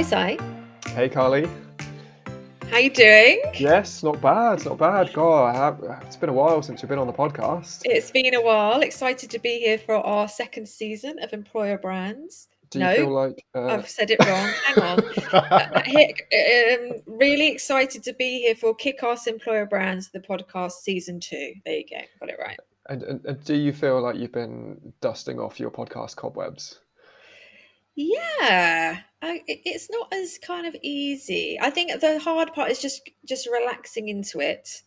Hi, Si. Hey, Carly. How you doing? Yes, not bad, not bad. God, have, it's been a while since you've been on the podcast. It's been a while. Excited to be here for our second season of Employer Brands. Do you no, feel like uh... I've said it wrong. Hang on. uh, um, really excited to be here for Kick Ass Employer Brands, the podcast season two. There you go, got it right. And, and, and do you feel like you've been dusting off your podcast cobwebs? Yeah, I, it's not as kind of easy. I think the hard part is just just relaxing into it,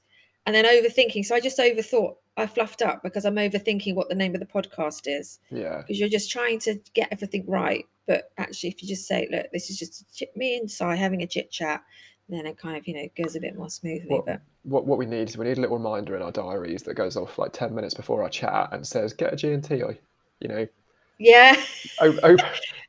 and then overthinking. So I just overthought. I fluffed up because I'm overthinking what the name of the podcast is. Yeah. Because you're just trying to get everything right, but actually, if you just say, "Look, this is just me and Si having a chit chat," then it kind of you know goes a bit more smoothly. What, but what what we need is we need a little reminder in our diaries that goes off like ten minutes before our chat and says, "Get a G and T," you know. Yeah. open,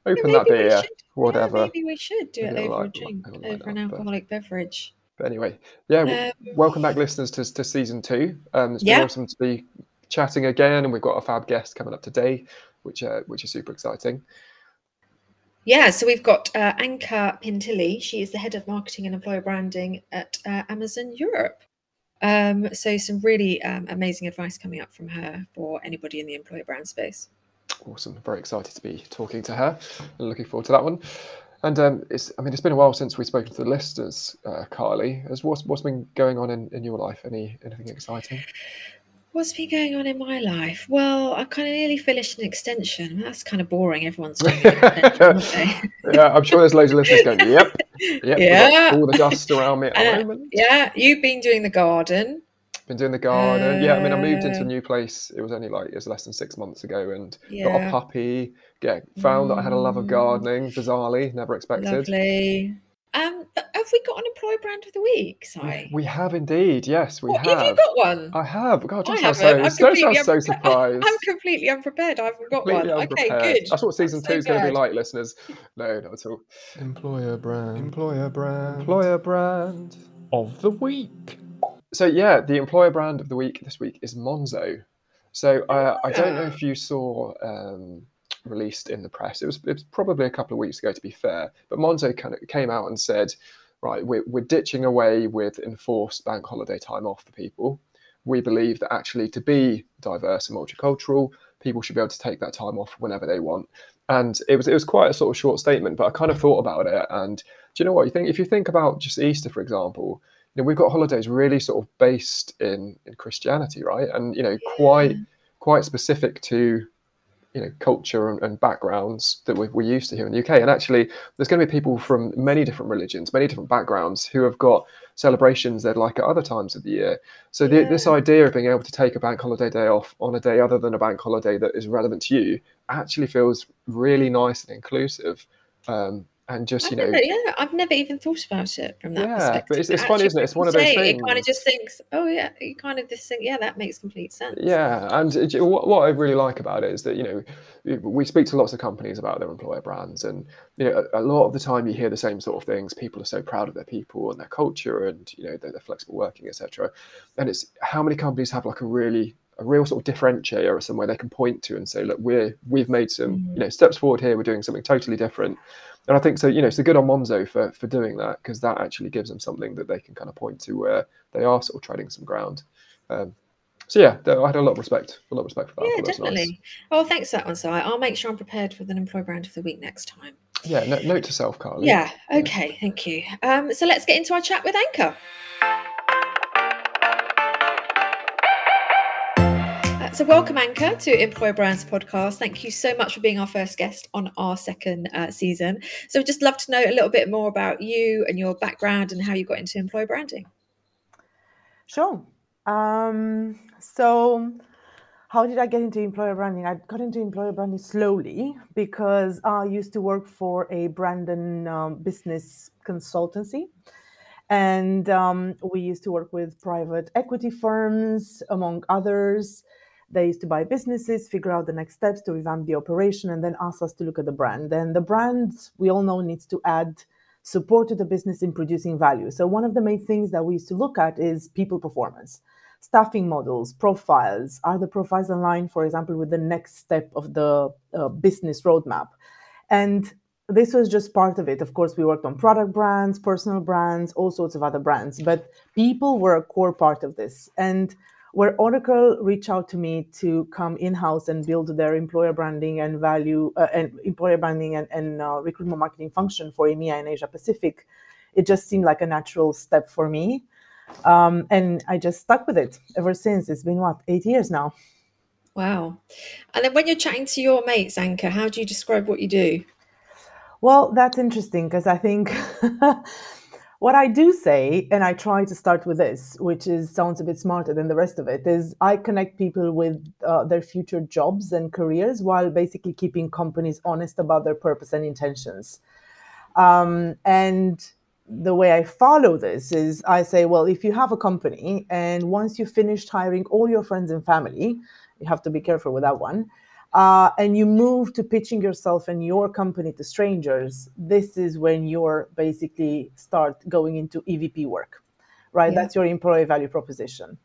open that beer, whatever. Yeah, maybe we should do it over like, a drink, like, over an alcoholic but, beverage. But anyway, yeah. Um, welcome back, listeners, to, to season two. Um, it's been yeah. awesome to be chatting again, and we've got a fab guest coming up today, which uh, which is super exciting. Yeah, so we've got uh, Anka Pintilli. She is the head of marketing and employer branding at uh, Amazon Europe. Um, so some really um, amazing advice coming up from her for anybody in the employer brand space. Awesome. Very excited to be talking to her and looking forward to that one. And um, it's, I mean, it's been a while since we've spoken to the listeners, uh, Carly. As what's, what's been going on in, in your life? Any anything exciting? What's been going on in my life? Well, I kind of nearly finished an extension. That's kind of boring. Everyone's doing yeah, I'm sure there's loads of listeners going, yep, yep yeah. all the dust around me at the uh, moment. Yeah, you've been doing the garden. Been doing the garden. Uh, yeah, I mean, I moved into a new place. It was only like it was less than six months ago, and yeah. got a puppy. Yeah, found mm. that I had a love of gardening. Bizarrely, never expected. Lovely. Um, have we got an employer brand of the week? Sorry, we have indeed. Yes, we what, have. Have you got one? I have. God, I haven't. So, I'm completely so surprised. I'm completely unprepared. I haven't got completely one. Unprepared. Okay, good. That's what season two is going to be like, listeners. No, not at all. Employer brand. Employer brand. Employer brand of the week so yeah, the employer brand of the week this week is Monzo. So I don't know if you saw um, released in the press. It was it was probably a couple of weeks ago, to be fair. But Monzo kind of came out and said, right, we're, we're ditching away with enforced bank holiday time off for people. We believe that actually to be diverse and multicultural, people should be able to take that time off whenever they want. And it was it was quite a sort of short statement, but I kind of thought about it. And do you know what you think? If you think about just Easter, for example, you know, we've got holidays really sort of based in in Christianity, right? And you know, quite quite specific to you know culture and, and backgrounds that we're, we're, used to here in the UK. And actually, there's going to be people from many different religions, many different backgrounds who have got celebrations they'd like at other times of the year. So the, yeah. this idea of being able to take a bank holiday day off on a day other than a bank holiday that is relevant to you actually feels really nice and inclusive. Um, and just you know never, yeah i've never even thought about it from that yeah perspective. but it's, it's funny isn't it? It's one of those things it kind of just thinks oh yeah you kind of just think yeah that makes complete sense. Yeah and it, what, i really like about it is that you know we speak to lots of companies about their employer brands and you know a, a, lot of the time you hear the same sort of things. People are so proud of their people and their culture and you know their, their flexible working etc and it's how many companies have like a really a real sort of differentiator or somewhere they can point to and say look we're we've made some mm. you know steps forward here we're doing something totally different and I think so. You know, it's a good on Monzo for for doing that because that actually gives them something that they can kind of point to where they are sort of treading some ground. Um, so yeah, I had a lot of respect, a lot of respect for that. Yeah, definitely. Nice. Oh, thanks for that one, Si. I'll make sure I'm prepared for the employer brand of the week next time. Yeah, no, note to self, Carly. Yeah. Okay. Yeah. Thank you. Um, so let's get into our chat with Anka. So, welcome, Anka, to Employer Brands podcast. Thank you so much for being our first guest on our second uh, season. So, we'd just love to know a little bit more about you and your background and how you got into employer branding. Sure. Um, so, how did I get into employer branding? I got into employer branding slowly because I used to work for a brand and um, business consultancy. And um, we used to work with private equity firms, among others. They used to buy businesses, figure out the next steps to revamp the operation, and then ask us to look at the brand. And the brand, we all know, needs to add support to the business in producing value. So, one of the main things that we used to look at is people performance, staffing models, profiles. Are the profiles aligned, for example, with the next step of the uh, business roadmap? And this was just part of it. Of course, we worked on product brands, personal brands, all sorts of other brands, but people were a core part of this. And where Oracle reached out to me to come in house and build their employer branding and value uh, and employer branding and, and uh, recruitment marketing function for EMEA and Asia Pacific, it just seemed like a natural step for me. Um, and I just stuck with it ever since. It's been what, eight years now. Wow. And then when you're chatting to your mates, Anka, how do you describe what you do? Well, that's interesting because I think what I do say, and I try to start with this, which is sounds a bit smarter than the rest of it, is I connect people with uh, their future jobs and careers while basically keeping companies honest about their purpose and intentions. Um, and the way I follow this is I say, well, if you have a company and once you've finished hiring all your friends and family, you have to be careful with that one uh, and you move to pitching yourself and your company to strangers, this is when you're basically start going into EVP work, right? Yeah. That's your employee value proposition.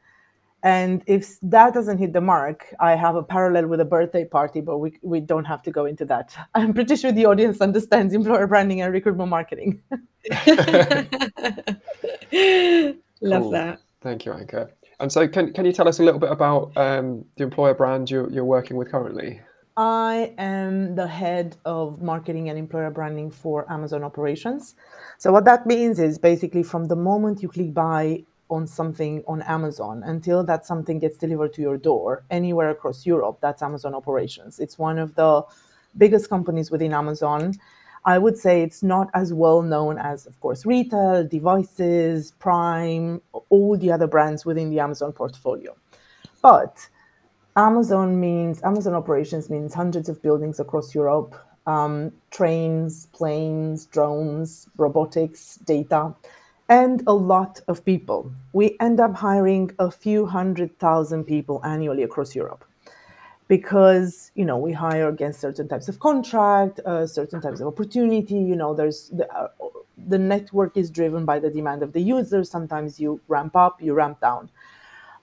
And if that doesn't hit the mark, I have a parallel with a birthday party, but we, we don't have to go into that. I'm pretty sure the audience understands employer branding and recruitment marketing. Love cool. that. Thank you, Anka. And so, can, can you tell us a little bit about um, the employer brand you're, you're working with currently? I am the head of marketing and employer branding for Amazon operations. So, what that means is basically from the moment you click buy on something on Amazon until that something gets delivered to your door anywhere across Europe, that's Amazon operations. It's one of the biggest companies within Amazon. I would say it's not as well known as, of course, retail, devices, Prime, all the other brands within the Amazon portfolio. But Amazon means Amazon operations means hundreds of buildings across Europe, um, trains, planes, drones, robotics, data, and a lot of people. We end up hiring a few hundred thousand people annually across Europe because you know we hire against certain types of contract, uh, certain types of opportunity. You know, there's the, uh, the network is driven by the demand of the user. Sometimes you ramp up, you ramp down.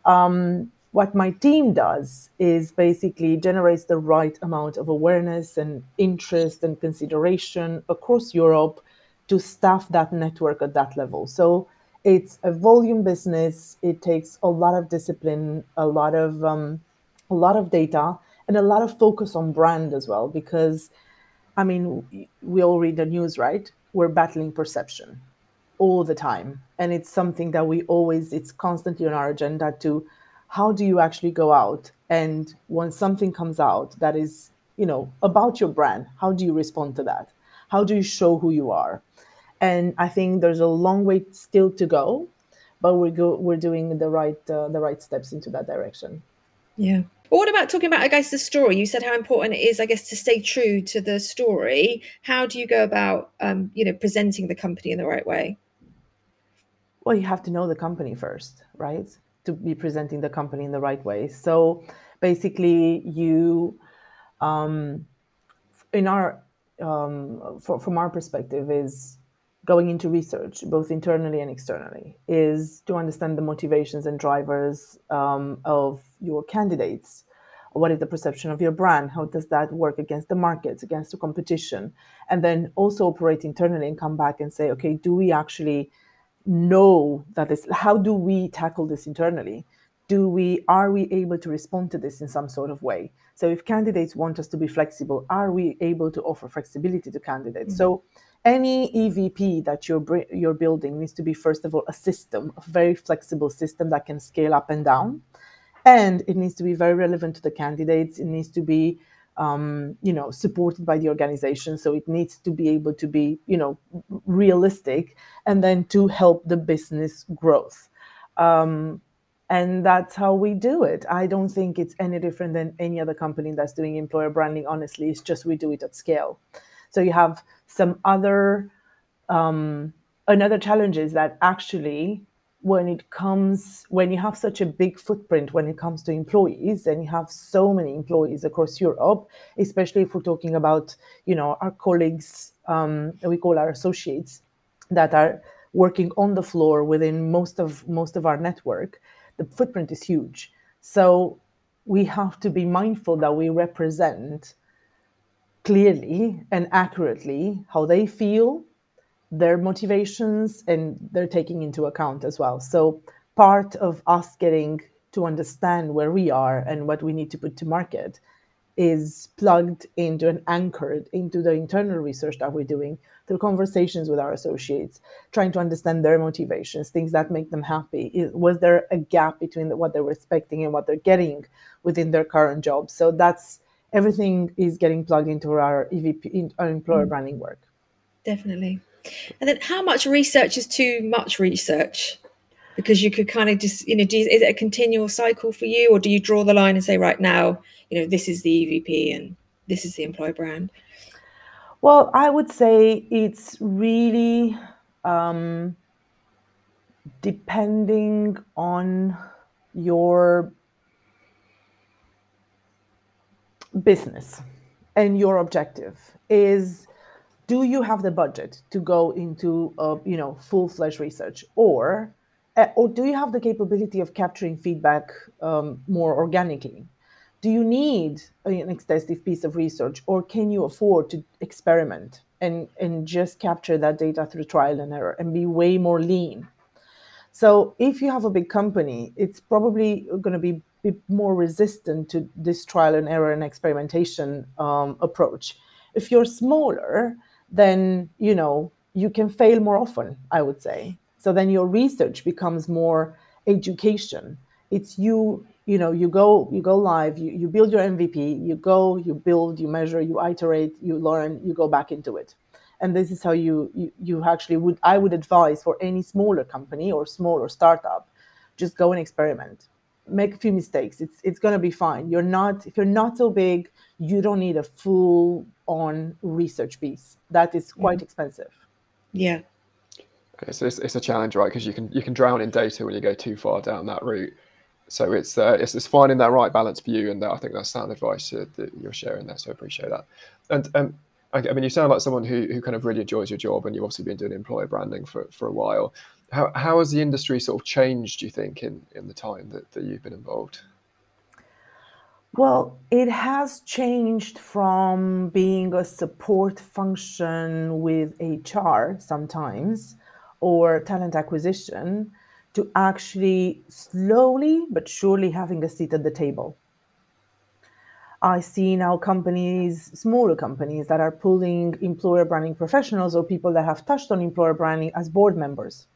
Um, what my team does is basically generates the right amount of awareness and interest and consideration across Europe to staff that network at that level. So it's a volume business. It takes a lot of discipline, a lot of um, a lot of data and a lot of focus on brand as well because i mean we all read the news right? We're battling perception all the time. And it's something that we always it's constantly on our agenda to how do you actually go out? And when something comes out that is you know about your brand how do you respond to that? How do you show who you are? And i think there's a long way still to go but we're go, we're doing the right uh, the right steps into that direction. Yeah but what about talking about, I guess, the story? You said how important it is, I guess, to stay true to the story. How do you go about, um, you know, presenting the company in the right way? Well, you have to know the company first, right? To be presenting the company in the right way. So basically, you, um, in our, um, for, from our perspective, is going into research, both internally and externally, is to understand the motivations and drivers um, of your candidates. What is the perception of your brand? How does that work against the markets, against the competition? And then also operate internally and come back and say, okay, do we actually know that this? How do we tackle this internally? Do we are we able to respond to this in some sort of way? So if candidates want us to be flexible, are we able to offer flexibility to candidates? Mm-hmm. So any EVP that you're you're building needs to be first of all a system, a very flexible system that can scale up and down, and it needs to be very relevant to the candidates. It needs to be um, you know supported by the organization, so it needs to be able to be you know realistic, and then to help the business growth. Um, and that's how we do it. I don't think it's any different than any other company that's doing employer branding. Honestly, it's just we do it at scale. So you have some other um, another challenge is that actually when it comes when you have such a big footprint when it comes to employees and you have so many employees across Europe, especially if we're talking about you know our colleagues um, we call our associates that are working on the floor within most of most of our network, the footprint is huge. So we have to be mindful that we represent clearly and accurately how they feel, their motivations, and they're taking into account as well. So part of us getting to understand where we are and what we need to put to market is plugged into and anchored into the internal research that we're doing through conversations with our associates, trying to understand their motivations, things that make them happy. Was there a gap between what they were expecting and what they're getting within their current job? So that's everything is getting plugged into our EVP, in our employer mm. branding work. Definitely. And then, how much research is too much research? Because you could kind of just, you know, do, is it a continual cycle for you, or do you draw the line and say, right now, you know, this is the EVP and this is the employer brand? Well, I would say it's really um, depending on your business. And your objective is do you have the budget to go into a you know full-fledged research? Or uh, or do you have the capability of capturing feedback um, more organically? Do you need an extensive piece of research? Or can you afford to experiment and and just capture that data through trial and error and be way more lean? So if you have a big company it's probably going to be, be more resistant to this trial and error and experimentation um, approach. If you're smaller then you know you can fail more often i would say. So then your research becomes more education. It's you you know you go you go live you, you build your mvp you go you build you measure you iterate you learn you go back into it. And this is how you, you you actually would i would advise for any smaller company or smaller startup just go and experiment make a few mistakes it's it's going to be fine you're not if you're not so big you don't need a full on research piece that is quite expensive yeah it's, it's, it's a challenge right because you can you can drown in data when you go too far down that route so it's, uh, it's, it's finding that right balance for you, and I think that's sound advice uh, that you're sharing there. So I appreciate that. And um, I, I, mean, you sound like someone who, who kind of really enjoys your job, and you've obviously been doing employer branding for, for a while. How, how has the industry sort of changed? Do you think in in the time that, that you've been involved? Well, it has changed from being a support function with HR sometimes or talent acquisition to actually slowly but surely having a seat at the table. I see now companies, smaller companies, that are pulling employer branding professionals or people that have touched on employer branding as board members,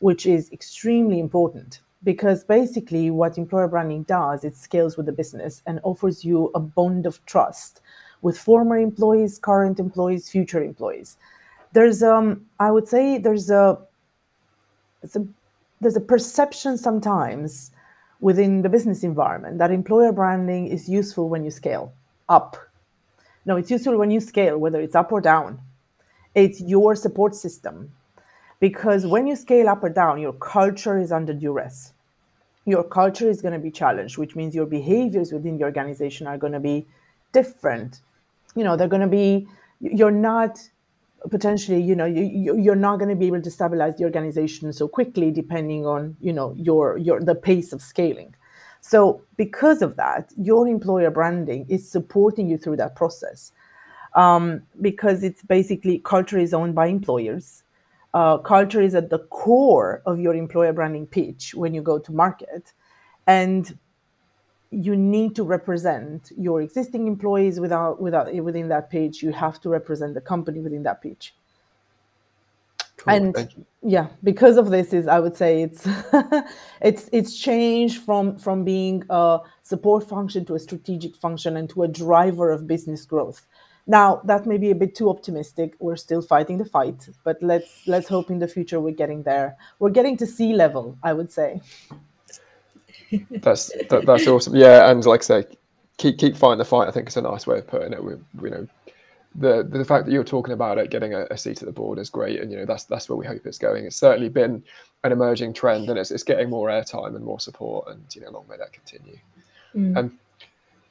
which is extremely important because basically what employer branding does, it scales with the business and offers you a bond of trust with former employees, current employees, future employees. There's, um, I would say, there's a, a there's a perception sometimes within the business environment that employer branding is useful when you scale up. No, it's useful when you scale, whether it's up or down. It's your support system. Because when you scale up or down, your culture is under duress. Your culture is going to be challenged, which means your behaviors within the organization are going to be different. You know, they're going to be, you're not potentially you know you, you're not going to be able to stabilize the organization so quickly depending on you know your your the pace of scaling so because of that your employer branding is supporting you through that process um, because it's basically culture is owned by employers uh, culture is at the core of your employer branding pitch when you go to market and you need to represent your existing employees without without within that pitch. you have to represent the company within that pitch. cool. and yeah because of this is i would say it's it's it's changed from from being a support function to a strategic function and to a driver of business growth now that may be a bit too optimistic we're still fighting the fight but let's let's hope in the future we're getting there we're getting to sea level i would say that's that, that's awesome. Yeah, and like I say, keep keep fighting the fight. I think it's a nice way of putting it. We, you know, the the fact that you're talking about it, getting a, a, seat at the board is great, and you know that's that's where we hope it's going. It's certainly been an emerging trend, and it's it's getting more airtime and more support, and you know, long may that continue. Mm. Um,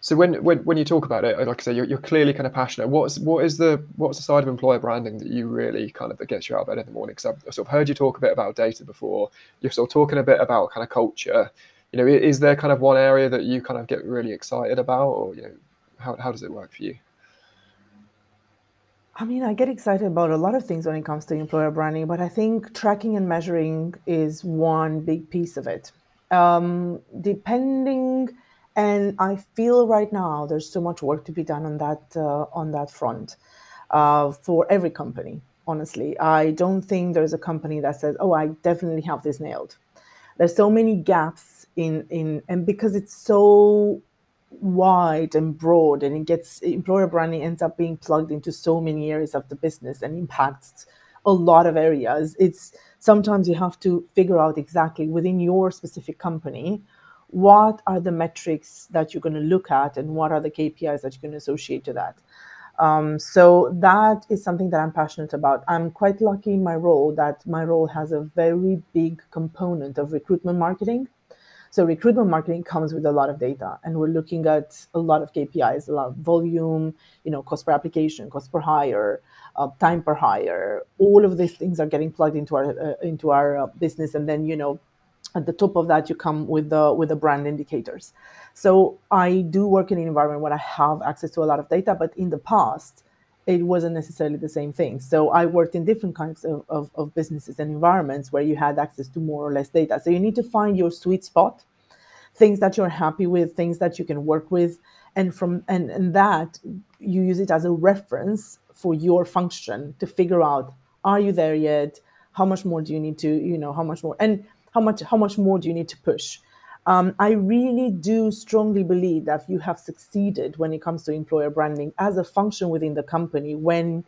so when, when when you talk about it, like I say, you're, you're clearly kind of passionate. What's what is the what's the side of employer branding that you really kind of that gets you out of bed in the morning? Because I've sort of heard you talk a bit about data before. You're sort of talking a bit about kind of culture you know, is there kind of one area that you kind of get really excited about, or you know, how how does it work for you? I mean, I get excited about a lot of things when it comes to employer branding, but I think tracking and measuring is one big piece of it. Um, depending, and I feel right now there's so much work to be done on that uh, on that front uh, for every company. Honestly, I don't think there's a company that says, "Oh, I definitely have this nailed." There's so many gaps in in, and because it's so wide and broad and it gets employer branding ends up being plugged into so many areas of the business and impacts a lot of areas it's sometimes you have to figure out exactly within your specific company what are the metrics that you're going to look at and what are the kpis that going to associate to that? Um, so that is something that i'm passionate about. I'm quite lucky in my role that my role has a very big component of recruitment marketing. So recruitment marketing comes with a lot of data, and we're looking at a lot of KPIs, a lot of volume, you know, cost per application, cost per hire, uh, time per hire. All of these things are getting plugged into our uh, into our uh, business, and then you know, at the top of that, you come with the with the brand indicators. So I do work in an environment where I have access to a lot of data, but in the past, it wasn't necessarily the same thing. So I worked in different kinds of, of, of, businesses and environments where you had access to more or less data. So you need to find your sweet spot, things that you're happy with, things that you can work with. And from and, and that you use it as a reference for your function to figure out are you there yet? How much more do you need to, you know, how much more and how much how much more do you need to push? Um, I really do strongly believe that you have succeeded when it comes to employer branding as a function within the company when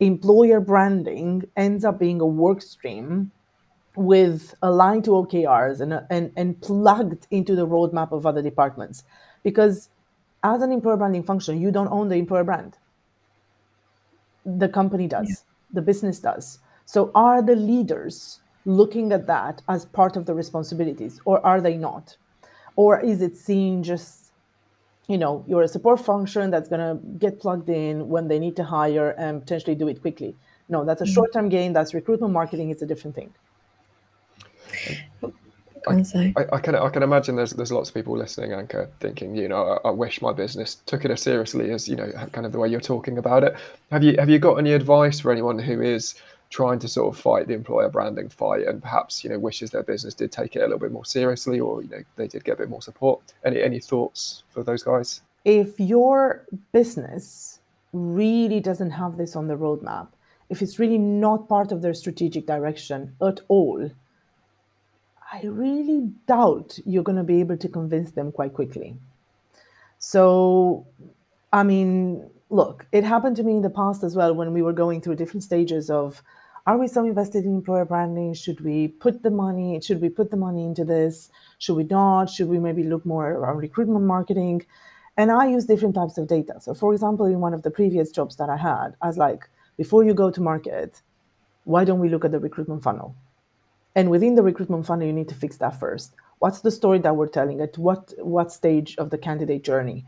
employer branding ends up being a work stream with aligned to OKRs and, and, and plugged into the roadmap of other departments. Because as an employer branding function, you don't own the employer brand. The company does, yeah. the business does. So are the leaders looking at that as part of the responsibilities or are they not or is it seen just you know you're a support function that's going to get plugged in when they need to hire and potentially do it quickly no that's a mm-hmm. short-term gain that's recruitment marketing it's a different thing I, I, I, can I can imagine there's there's lots of people listening, Anka, thinking, you know, I, I, wish my business took it as seriously as you know, kind of the way you're talking about it. Have you have you got any advice for anyone who is trying to sort of fight the employer branding fight and perhaps you know wishes their business did take it a little bit more seriously or you know they did get a bit more support. Any any thoughts for those guys? If your business really doesn't have this on the roadmap if it's really not part of their strategic direction at all i really doubt you're going to be able to convince them quite quickly. So i mean look it happened to me in the past as well when we were going through different stages of are we so invested in employer branding? Should we put the money? Should we put the money into this? Should we not? Should we maybe look more around recruitment marketing? And I use different types of data. So, for example, in one of the previous jobs that I had, I was like, before you go to market, why don't we look at the recruitment funnel? And within the recruitment funnel, you need to fix that first. What's the story that we're telling? At what what stage of the candidate journey?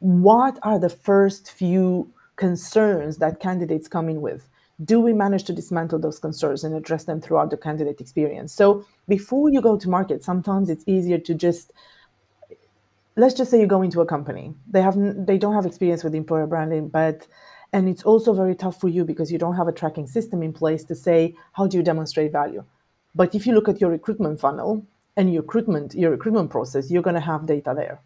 What are the first few concerns that candidates come in with? Do we manage to dismantle those concerns and address them throughout the candidate experience? So before you go to market sometimes it's easier to just let's just say you go into a company. They have they don't have experience with employer branding but and it's also very tough for you because you don't have a tracking system in place to say how do you demonstrate value? But if you look at your recruitment funnel and your recruitment your recruitment process you're going to have data there.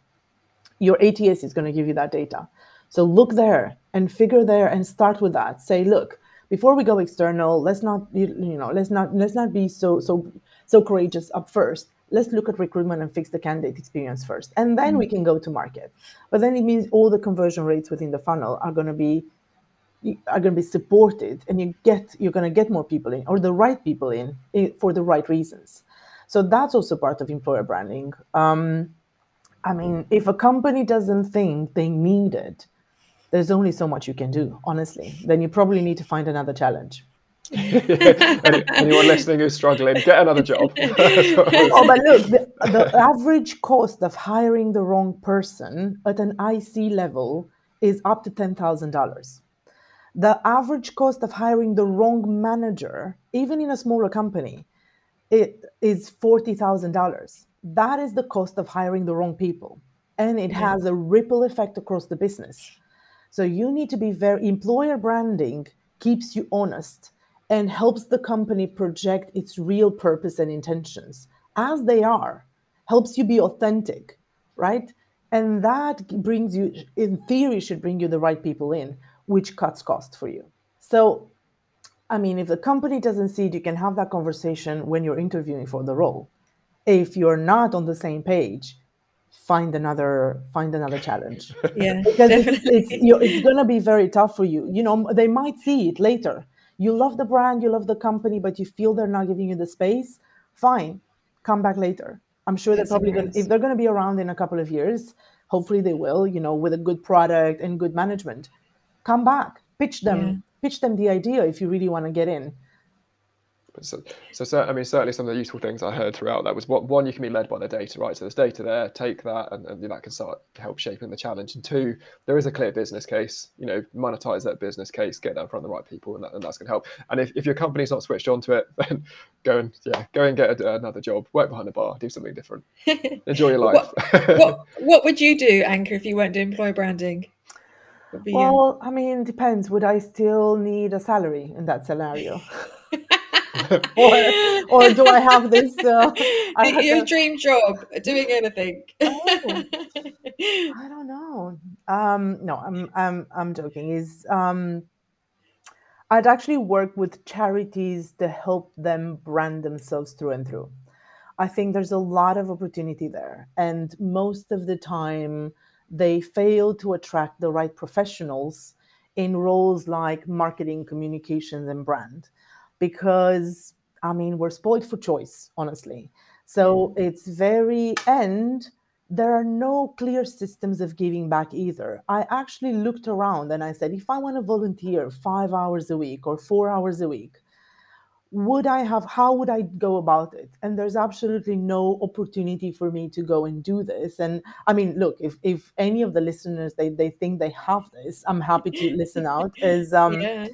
Your ats is going to give you that data. So look there and figure there and start with that. Say look before we go external let's not you, you know let's not let's not be so so so courageous up first. Let's look at recruitment and fix the candidate experience first and then mm-hmm. we can go to market. But then it means all the conversion rates within the funnel are going to be are going to be supported and you get you're going to get more people in or the right people in, in for the right reasons. So that's also part of employer branding. Um, i mean if a company doesn't think they need it there's only so much you can do, honestly. Then you probably need to find another challenge. anyone listening who's struggling, get another job. oh, but look, the, the average cost of hiring the wrong person at an IC level is up to $10,000. The average cost of hiring the wrong manager, even in a smaller company, it is $40,000. That is the cost of hiring the wrong people. And it has a ripple effect across the business. So you need to be very employer branding keeps you honest and helps the company project its real purpose and intentions as they are, helps you be authentic, right? And that brings you, in theory, should bring you the right people in, which cuts cost for you. So, I mean, if the company doesn't see it, you can have that conversation when you're interviewing for the role. If you're not on the same page, find another find another challenge. Yeah, because it's, it's, you're, it's going to be very tough for you. You know, they might see it later. You love the brand, you love the company, but you feel they're not giving you the space. Fine, come back later. I'm sure they're probably going if they're going to be around in a couple of years. Hopefully they will. You know, with a good product and good management, come back, pitch them, Yeah. pitch them the idea if you really want to get in. But so, so, I mean, certainly some of the useful things I heard throughout that was what one, you can be led by the data, right? So there's data there, take that, and, and that can start to help shaping the challenge. And two, there is a clear business case. You know, monetize that business case, get that in front of the right people, and, that, and that's going to help. And if, if your company's not switched on to it, then go and yeah, go and get a, another job, work behind a bar, do something different, enjoy your life. What- what what would you do, Anka, if you weren't doing employer branding? What would be your- Well, I mean, depends. Would I still need a salary in that scenario? or, or do I have this? Uh, I your dream job, doing anything. Oh. I don't know. Um, no, I'm I'm I'm joking. Is um, I'd actually work with charities to help them brand themselves through and through. I think there's a lot of opportunity there, and most of the time they fail to attract the right professionals in roles like marketing, communications, and brand, because I mean we're spoiled for choice, honestly. So it's very and there are no clear systems of giving back either. I actually looked around and I said, if I want to volunteer five hours a week or four hours a week, would I have, how would I go about it? And there's absolutely no opportunity for me to go and do this. And I mean, look, if, if any of the listeners, they, they think they have this, I'm happy to listen out. Is um, yeah.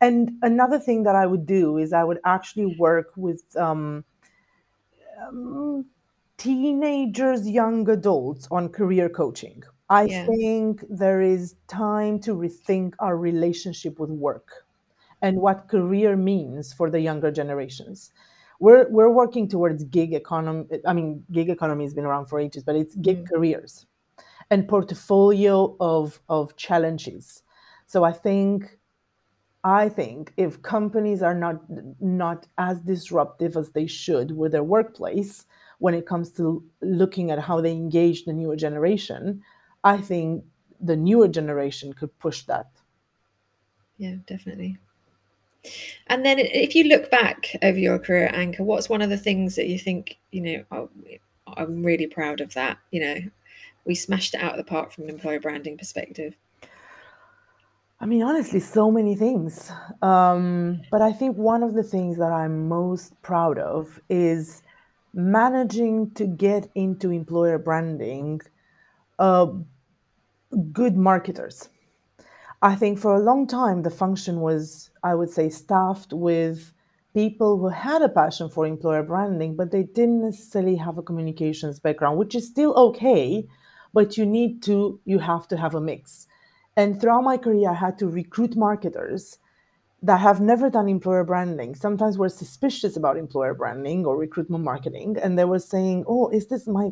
And another thing that I would do is I would actually work with um, um, teenagers, young adults on career coaching. I Yeah. think there is time to rethink our relationship with work and what career means for the younger generations. We're, we're working towards gig economy. I mean, gig economy has been around for ages, but it's gig careers and portfolio of, of challenges. So I think I think if companies are not not as disruptive as they should with their workplace when it comes to looking at how they engage the newer generation, I think the newer generation could push that. Yeah, definitely. And then if you look back over your career at Anka, what's one of the things that you think, you know, oh, I'm really proud of that, you know, we smashed it out of the park from an employer branding perspective. I mean, honestly, so many things. Um, but I think one of the things that I'm most proud of is managing to get into employer branding uh, good marketers. I think for a long time, the function was, I would say, staffed with people who had a passion for employer branding, but they didn't necessarily have a communications background, which is still okay, but you need to, you have to have a mix. And throughout my career, I had to recruit marketers that have never done employer branding. Sometimes we're suspicious about employer branding or recruitment marketing, and they were saying, "Oh, is this my,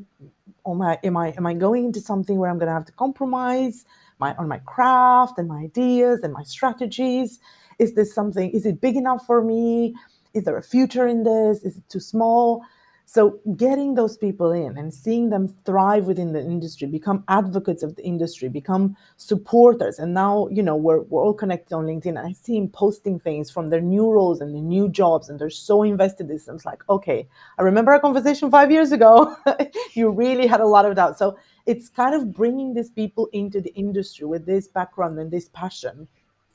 oh my, am I am I going into something where I'm going to have to compromise my on my craft and my ideas and my strategies? Is this something? Is it big enough for me? Is there a future in this? Is it too small?" So getting those people in and seeing them thrive within the industry, become advocates of the industry, become supporters. And now, you know, we're, we're all connected on LinkedIn. I see them posting things from their new roles and their new jobs, and they're so invested in this. It's like, okay, I remember our conversation five years ago. you really had a lot of doubt. So it's kind of bringing these people into the industry with this background and this passion.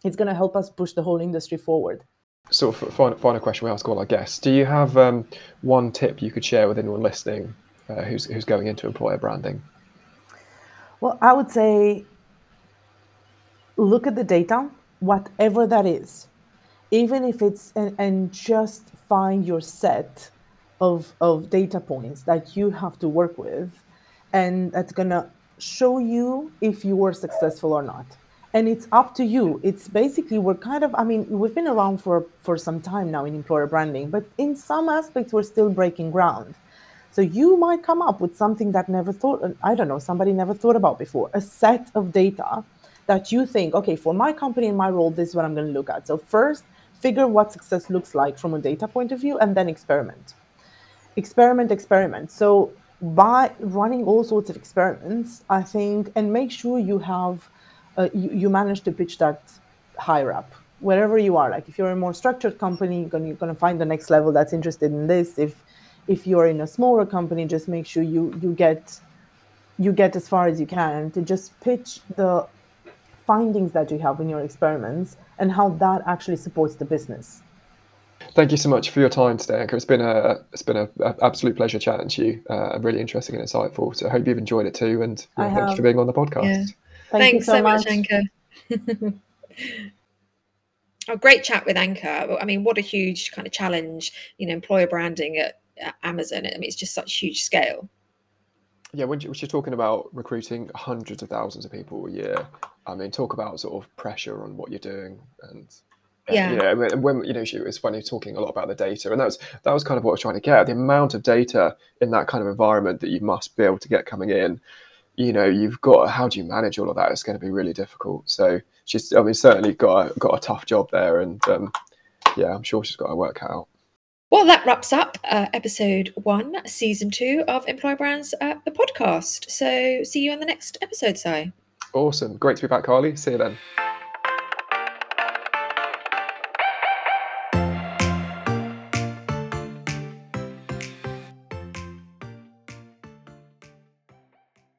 It's going to help us push the whole industry forward. Sort of final, final question we ask all our guests. Do you have um, one tip you could share with anyone listening uh, who's, who's going into employer branding? Well, I would say look at the data, whatever that is, even if it's, and, and just find your set of, of data points that you have to work with, and that's going to show you if you were successful or not. And it's up to you. It's basically we're kind of i mean we've been around for for some time now in employer branding but in some aspects we're still breaking ground. So you might come up with something that never thought i don't know somebody never thought about before a set of data that you think okay for my company and my role this is what i'm going to look at. So first figure what success looks like from a data point of view and then experiment. Experiment experiment. So by running all sorts of experiments i think and make sure you have uh, you, you manage to pitch that higher up wherever you are like if you're a more structured company you're going you're to find the next level that's interested in this if if you're in a smaller company just make sure you you get you get as far as you can to just pitch the findings that you have in your experiments and how that actually supports the business Thank you so much for your time today, Anka. It's been a it's been an absolute pleasure chatting to you. Uh, really interesting and insightful. So I hope you've enjoyed it too. And yeah, you for being on the podcast. Yeah. Thank Thanks so, so, much, Anka. oh, great chat with Anka. I mean, what a huge kind of challenge, you know, employer branding at, at Amazon. I mean, it's just such huge scale. Yeah, when, you, when you're talking about recruiting hundreds of thousands of people a year, I mean, talk about sort of pressure on what you're doing and uh, yeah. You know, when, when you know, she was funny talking a lot about the data, and that was that was kind of what I was trying to get. The amount of data in that kind of environment that you must be able to get coming in, you know, you've got how do you manage all of that? It's going to be really difficult. So she's, I mean, certainly got a, got a tough job there, and um, yeah, I'm sure she's got her work cut out. Well, that wraps up uh, episode one, season two of Employer Brands, uh, the podcast. So see you on the next episode, Si. Awesome. Great to be back, Carly. See you then.